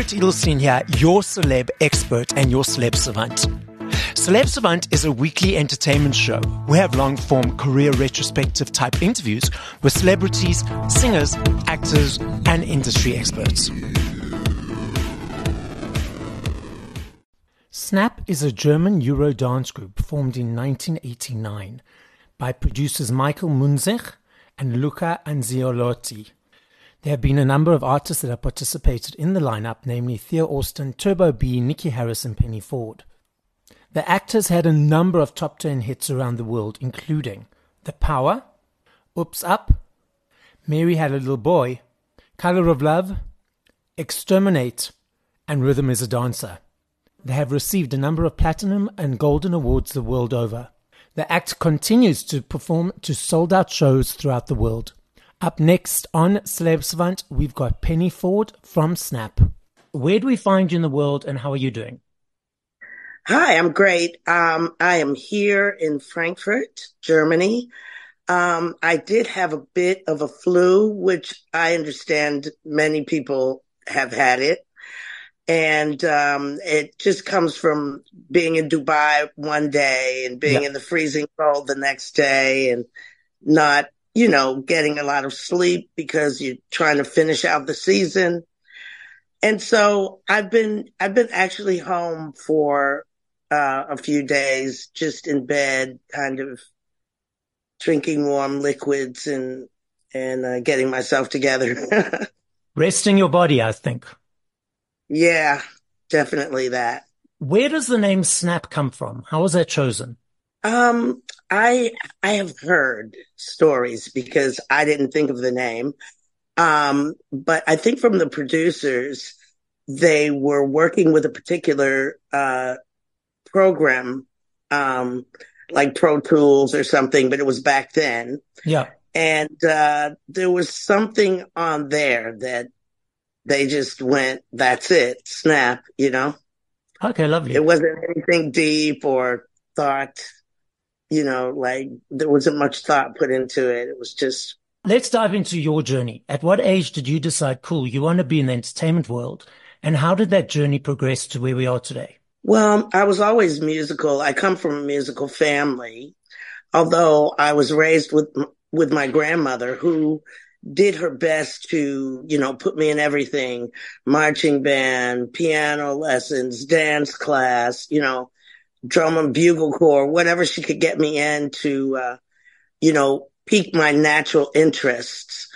Gerrit Edelstein here, your celeb expert and your celeb savant. Celeb Savant is a weekly entertainment show. We have long form career retrospective type interviews with celebrities, singers, actors, and industry experts. Snap is a German Euro dance group formed in 1989 by producers Michael Münzing and Luca Anzilotti. There have been a number of artists that have participated in the lineup, namely Thea Austin, Turbo B, Niki Haris, and Penny Ford. The actors had a number of top 10 hits around the world, including The Power, Oops Up, Mary Had a Little Boy, Color of Love, Exterminate, and Rhythm is a Dancer. They have received a number of platinum and golden awards the world over. The act continues to perform to sold out shows throughout the world. Up next on Savant, we've got Penny Ford from Snap. Where do we find you in the world and how are you doing? Hi, I'm great. Um, I am here in Frankfurt, Germany. Um, I did have a bit of a flu, which I understand many people have had it. And um, it just comes from being in Dubai one day and being in the freezing cold the next day and not you know, getting a lot of sleep because you're trying to finish out the season. And so I've been, I've been actually home for uh, a few days, just in bed, kind of drinking warm liquids and, and uh, getting myself together. Resting your body, I think. Yeah, definitely that. Where does the name Snap come from? How was that chosen? Um, I I have heard stories because I didn't think of the name. Um, but I think from the producers, they were working with a particular uh, program, um, like Pro Tools or something, but it was back then. Yeah. And uh, there was something on there that they just went, that's it, snap, you know? Okay, lovely. It wasn't anything deep or thought you know, like there wasn't much thought put into it. It was just. Let's dive into your journey. At what age did you decide, cool, you want to be in the entertainment world? And how did that journey progress to where we are today? Well, I was always musical. I come from a musical family, although I was raised with, with my grandmother who did her best to, you know, put me in everything, marching band, piano lessons, dance class, you know, drum and bugle corps, whatever she could get me in to, uh, you know, pique my natural interests.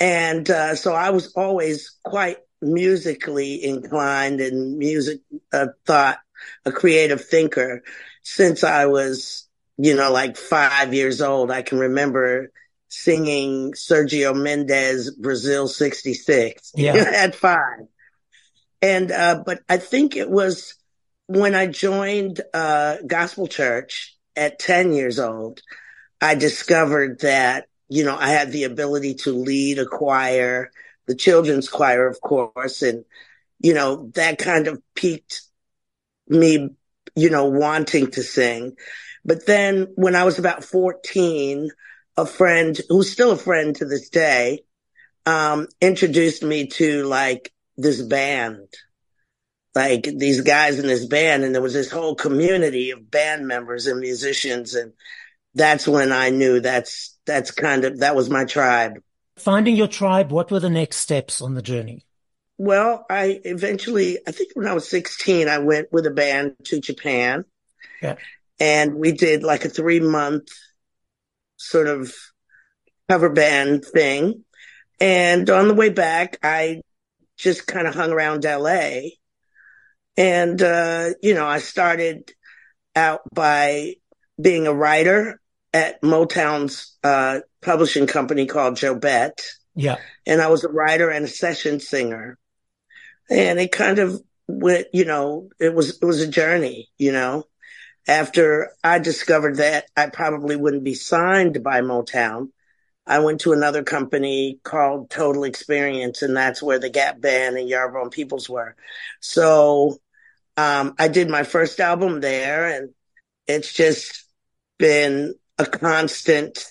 And, uh, so I was always quite musically inclined and music, uh, thought a creative thinker since I was, you know, like five years old. I can remember singing Sergio Mendes Brazil 66 yeah. at five. And, uh, but I think it was, when I joined uh, gospel church at 10 years old, I discovered that, you know, I had the ability to lead a choir, the children's choir, of course. And, you know, that kind of piqued me, you know, wanting to sing. But then when I was about 14, a friend who's still a friend to this day, um, introduced me to like this band like these guys in this band and there was this whole community of band members and musicians and that's when I knew that's that's kind of that was my tribe. Finding your tribe, what were the next steps on the journey? Well, I eventually I think when I was 16 I went with a band to Japan. Yeah. And we did like a 3 month sort of cover band thing. And on the way back I just kind of hung around LA and, uh, you know, I started out by being a writer at Motown's, uh, publishing company called Jobete. Yeah. And I was a writer and a session singer. And it kind of went, you know, it was, it was a journey, you know, after I discovered that I probably wouldn't be signed by Motown. I went to another company called Total Experience, and that's where the Gap Band and Yarborough and Peoples were. So um, I did my first album there and it's just been a constant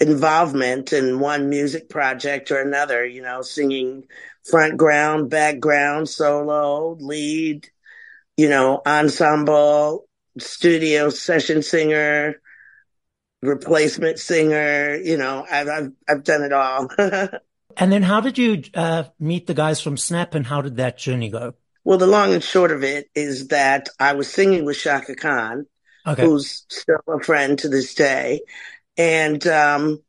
involvement in one music project or another, you know, singing front ground, background, solo, lead, you know, ensemble, studio session singer, replacement singer, you know, I've, I've, I've done it all. and then how did you uh, meet the guys from Snap and how did that journey go? Well, the long and short of it is that I was singing with Chaka Khan, okay. who's still a friend to this day. And, um,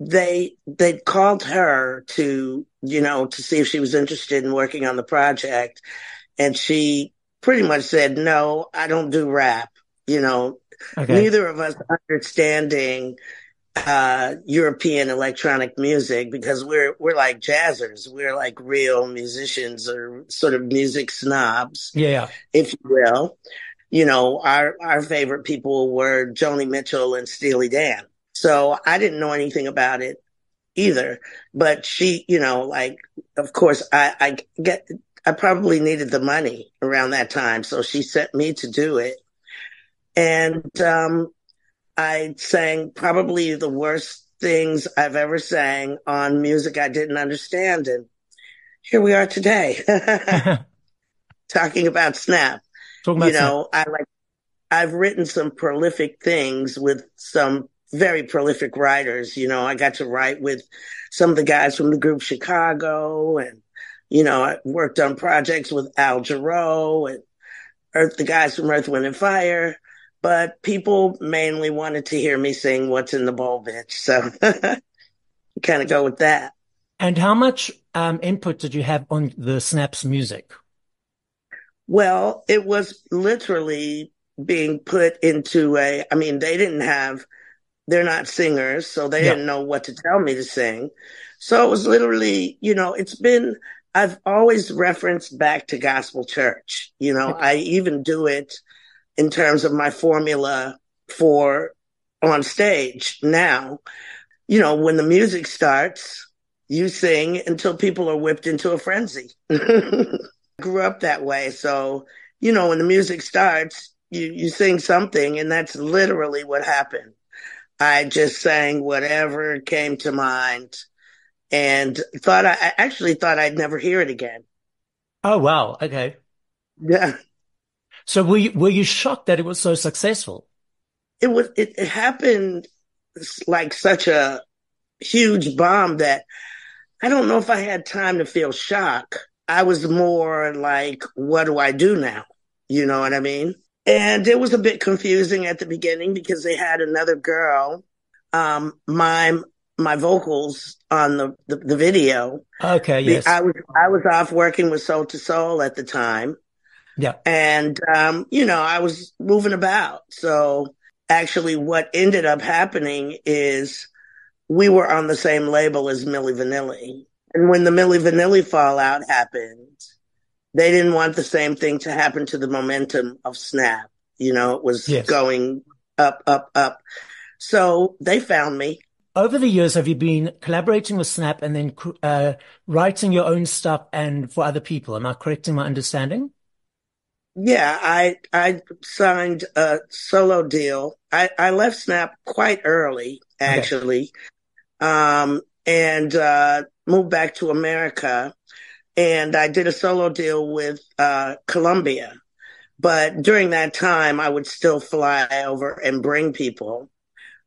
they, they called her to, you know, to see if she was interested in working on the project. And she pretty much said, no, I don't do rap. You know, okay. neither of us understanding uh, European electronic music because we're we're like jazzers. We're like real musicians or sort of music snobs. Yeah. If you will. You know, our our favorite people were Joni Mitchell and Steely Dan. So I didn't know anything about it either. But she, you know, like of course I, I get I probably needed the money around that time. So she sent me to do it. And um I sang probably the worst things I've ever sang on music I didn't understand. And here we are today talking about Snap. Talking about you know, Snap. I like, I've written some prolific things with some very prolific writers. You know, I got to write with some of the guys from the group Chicago and, you know, I worked on projects with Al Jarreau and Earth, the guys from Earth, Wind and Fire but people mainly wanted to hear me sing What's in the Bowl, bitch. So kind of go with that. And how much um, input did you have on the Snaps music? Well, it was literally being put into a, I mean, they didn't have, they're not singers, so they yeah. didn't know what to tell me to sing. So it was literally, you know, it's been, I've always referenced back to gospel church. You know, I even do it in terms of my formula for on stage now. You know, when the music starts, you sing until people are whipped into a frenzy. Grew up that way. So, you know, when the music starts, you, you sing something and that's literally what happened. I just sang whatever came to mind and thought I, I actually thought I'd never hear it again. Oh, wow. Okay. Yeah. So were you, were you shocked that it was so successful? It was, it, it happened like such a huge bomb that I don't know if I had time to feel shock. I was more like, what do I do now? You know what I mean? And it was a bit confusing at the beginning because they had another girl, um, mime my vocals on the, the, the video. Okay. Yes. I was, I was off working with Soul II Soul at the time. Yeah. And, um, you know, I was moving about. So actually what ended up happening is we were on the same label as Milli Vanilli. And when the Milli Vanilli fallout happened, they didn't want the same thing to happen to the momentum of Snap. You know, it was yes. going up, up, up. So they found me. Over the years, have you been collaborating with Snap and then uh, writing your own stuff and for other people? Am I correct in my understanding? Yeah, I I signed a solo deal. I, I left Snap quite early, actually, okay. um, and uh, moved back to America. And I did a solo deal with uh, Columbia. But during that time, I would still fly over and bring people,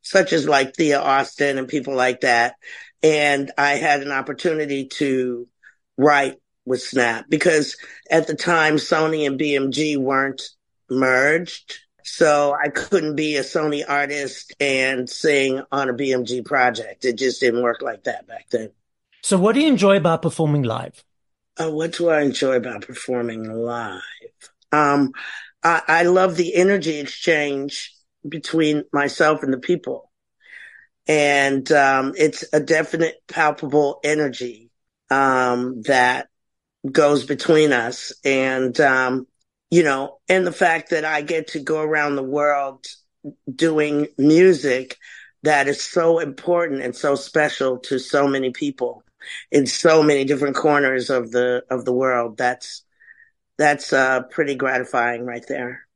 such as like Thea Austin and people like that. And I had an opportunity to write with Snap because at the time Sony and BMG weren't merged. So I couldn't be a Sony artist and sing on a BMG project. It just didn't work like that back then. So what do you enjoy about performing live? Uh, what do I enjoy about performing live? Um, I, I love the energy exchange between myself and the people. And, um, it's a definite palpable energy, um, that goes between us. And, um, you know, and the fact that I get to go around the world doing music that is so important and so special to so many people in so many different corners of the, of the world. That's, that's, uh, pretty gratifying right there.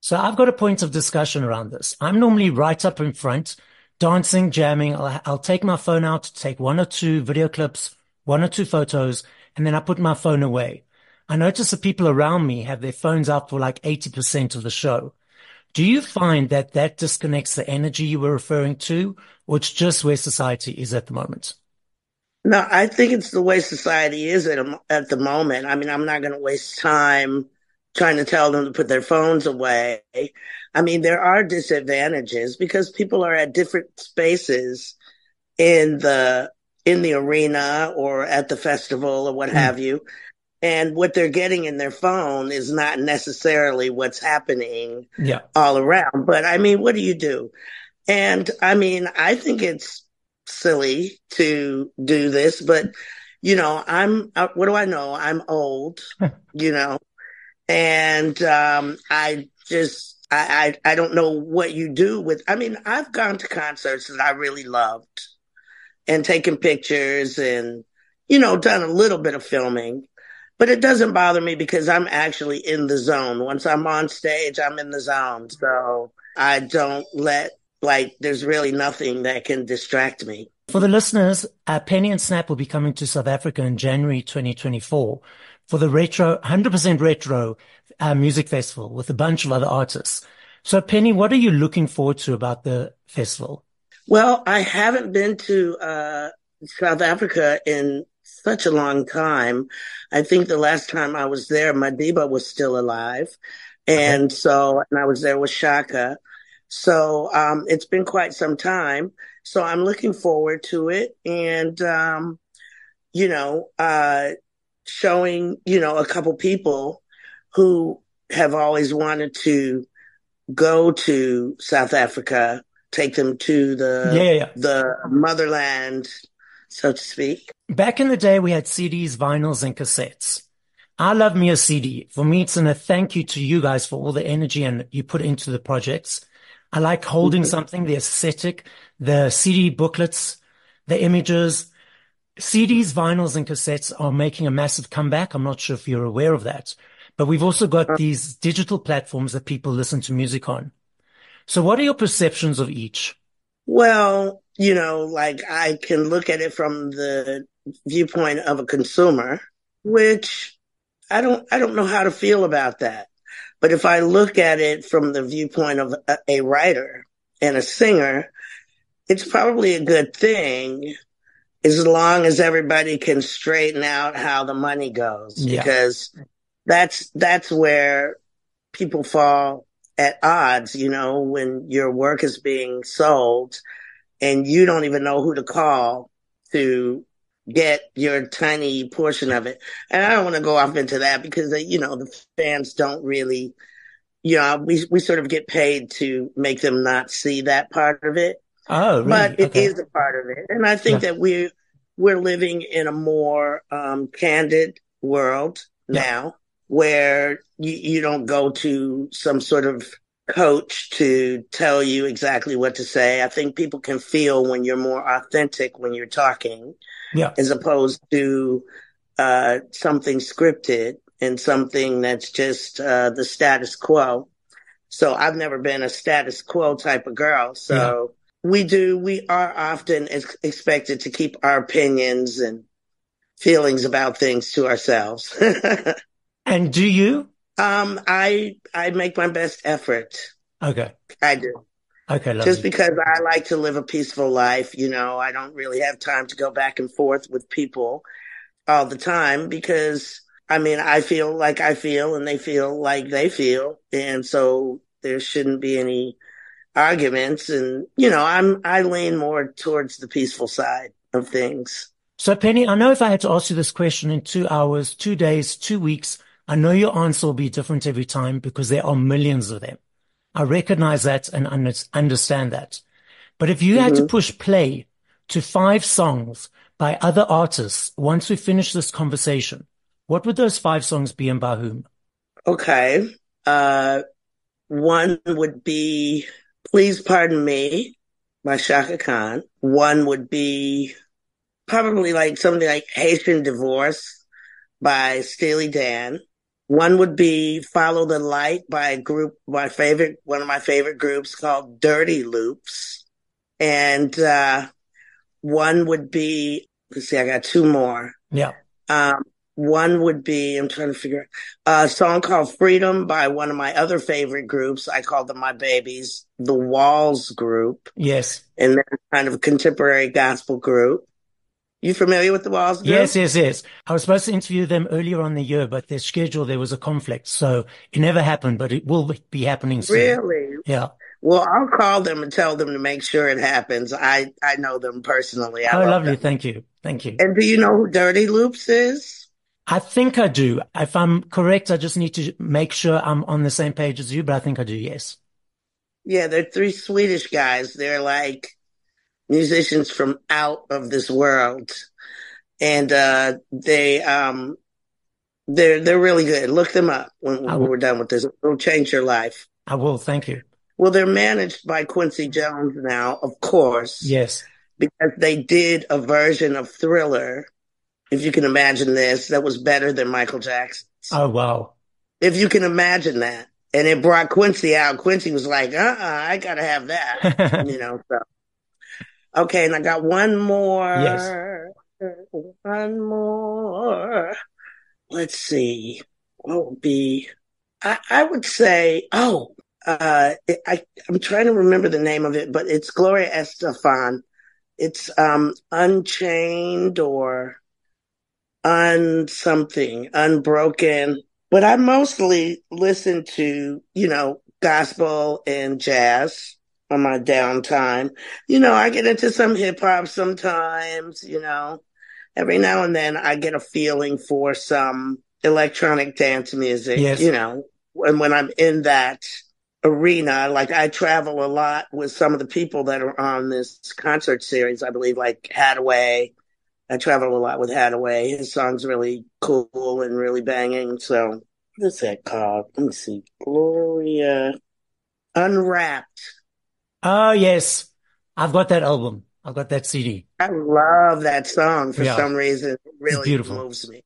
So I've got a point of discussion around this. I'm normally right up in front dancing, jamming. I'll, I'll take my phone out, take one or two video clips, one or two photos, and then I put my phone away. I notice the people around me have their phones out for like 80% of the show. Do you find that that disconnects the energy you were referring to, or it's just where society is at the moment? No, I think it's the way society is at, at the moment. I mean, I'm not going to waste time trying to tell them to put their phones away. I mean, there are disadvantages because people are at different spaces in the in the arena or at the festival or what mm. have you. And what they're getting in their phone is not necessarily what's happening yeah. all around. But I mean, what do you do? And I mean, I think it's silly to do this, but you know, I'm, uh, what do I know? I'm old, you know, and, um, I just, I, I, I don't know what you do with, I mean, I've gone to concerts that I really loved and taken pictures and, you know, done a little bit of filming, but it doesn't bother me because I'm actually in the zone. Once I'm on stage, I'm in the zone. So I don't let like there's really nothing that can distract me. For the listeners, uh, Penny and Snap will be coming to South Africa in January 2024 for the retro, 100% retro uh, music festival with a bunch of other artists. So Penny, what are you looking forward to about the festival? Well, I haven't been to uh, South Africa in such a long time. I think the last time I was there, Madiba was still alive. And okay. so, and I was there with Chaka. So um, it's been quite some time. So I'm looking forward to it, and um, you know, uh, showing you know a couple people who have always wanted to go to South Africa, take them to the yeah, yeah. the motherland, so to speak. Back in the day, we had CDs, vinyls, and cassettes. I love me a CD. For me, it's an a thank you to you guys for all the energy and you put into the projects. I like holding mm-hmm. something, the aesthetic, the CD booklets, the images. CDs, vinyls, and cassettes are making a massive comeback. I'm not sure if you're aware of that, but we've also got uh. these digital platforms that people listen to music on. So what are your perceptions of each? Well, you know, like I can look at it from the viewpoint of a consumer, which I don't, I don't know how to feel about that. But if I look at it from the viewpoint of a, a writer and a singer, it's probably a good thing as long as everybody can straighten out how the money goes yeah. because that's that's where people fall at odds you know when your work is being sold and you don't even know who to call to get your tiny portion of it. And I don't want to go off into that because, you know, the fans don't really, you know, we, we sort of get paid to make them not see that part of it. Oh, really? But it okay. is a part of it. And I think yeah. that we, we're living in a more, um, candid world yeah. now where you, you don't go to some sort of coach to tell you exactly what to say. I think people can feel when you're more authentic when you're talking yeah. as opposed to uh, something scripted and something that's just uh, the status quo. So I've never been a status quo type of girl. So yeah. we do, we are often ex- expected to keep our opinions and feelings about things to ourselves. and do you? Um, I, I make my best effort. Okay. I do. Okay. Just because I like to live a peaceful life, you know, I don't really have time to go back and forth with people all the time because I mean, I feel like I feel and they feel like they feel. And so there shouldn't be any arguments. And, you know, I'm, I lean more towards the peaceful side of things. So Penny, I know if I had to ask you this question in two hours, two days, two weeks, I know your answer will be different every time because there are millions of them. I recognize that and understand that. But if you mm-hmm. had to mm-hmm. push play to five songs by other artists once we finish this conversation, what would those five songs be and by whom? Okay. Uh, one would be Please Pardon Me by Chaka Khan. One would be probably like something like Haitian Divorce by Steely Dan. One would be Follow the Light by a group, my favorite, one of my favorite groups called Dirty Loops. And, uh, one would be, let's see, I got two more. Yeah. Um, one would be, I'm trying to figure out a song called Freedom by one of my other favorite groups. I call them my babies, the Walls group. Yes. And they're kind of a contemporary gospel group. You familiar with the Walls group? Yes, yes, yes. I was supposed to interview them earlier on the year, but their schedule, there was a conflict. So it never happened, but it will be happening soon. Really? Yeah. Well, I'll call them and tell them to make sure it happens. I, I know them personally. I oh, lovely. Them. Thank you. Thank you. And do you know who Dirty Loops is? I think I do. If I'm correct, I just need to make sure I'm on the same page as you, but I think I do. Yes. Yeah. They're three Swedish guys. They're like musicians from out of this world. And, uh, they, um, they're, they're really good. Look them up when, when we're done with this. It'll change your life. I will. Thank you. Well, they're managed by Quincy Jones now, of course. Yes. Because they did a version of Thriller, if you can imagine this, that was better than Michael Jackson's. Oh, wow. If you can imagine that. And it brought Quincy out. Quincy was like, uh uh I gotta have that. you know, so. Okay, and I got one more. Yes. One more. Let's see. What would be? I, I would say, oh, uh, I, I'm trying to remember the name of it, but it's Gloria Estefan. It's, um, Unchained or Un something, Unbroken. But I mostly listen to, you know, gospel and jazz on my downtime. You know, I get into some hip hop sometimes, you know, every now and then I get a feeling for some electronic dance music, Yes. you know, and when I'm in that arena, like I travel a lot with some of the people that are on this concert series, I believe like Hadaway. I travel a lot with Hadaway. His song's really cool and really banging. So what's that called? Let me see. Gloria Unwrapped. Oh, yes. I've got that album. I've got that CD. I love that song for Yeah. some reason. It really beautiful. moves me.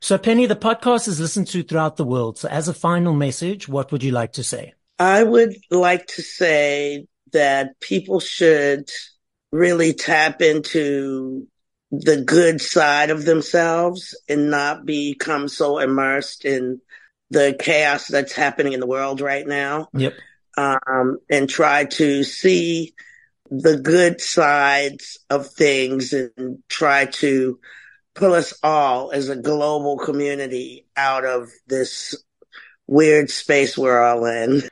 So Penny, the podcast is listened to throughout the world. So as a final message, what would you like to say? I would like to say that people should really tap into the good side of themselves and not become so immersed in the chaos that's happening in the world right now. Yep. Um, and try to see the good sides of things and try to pull us all as a global community out of this weird space we're all in.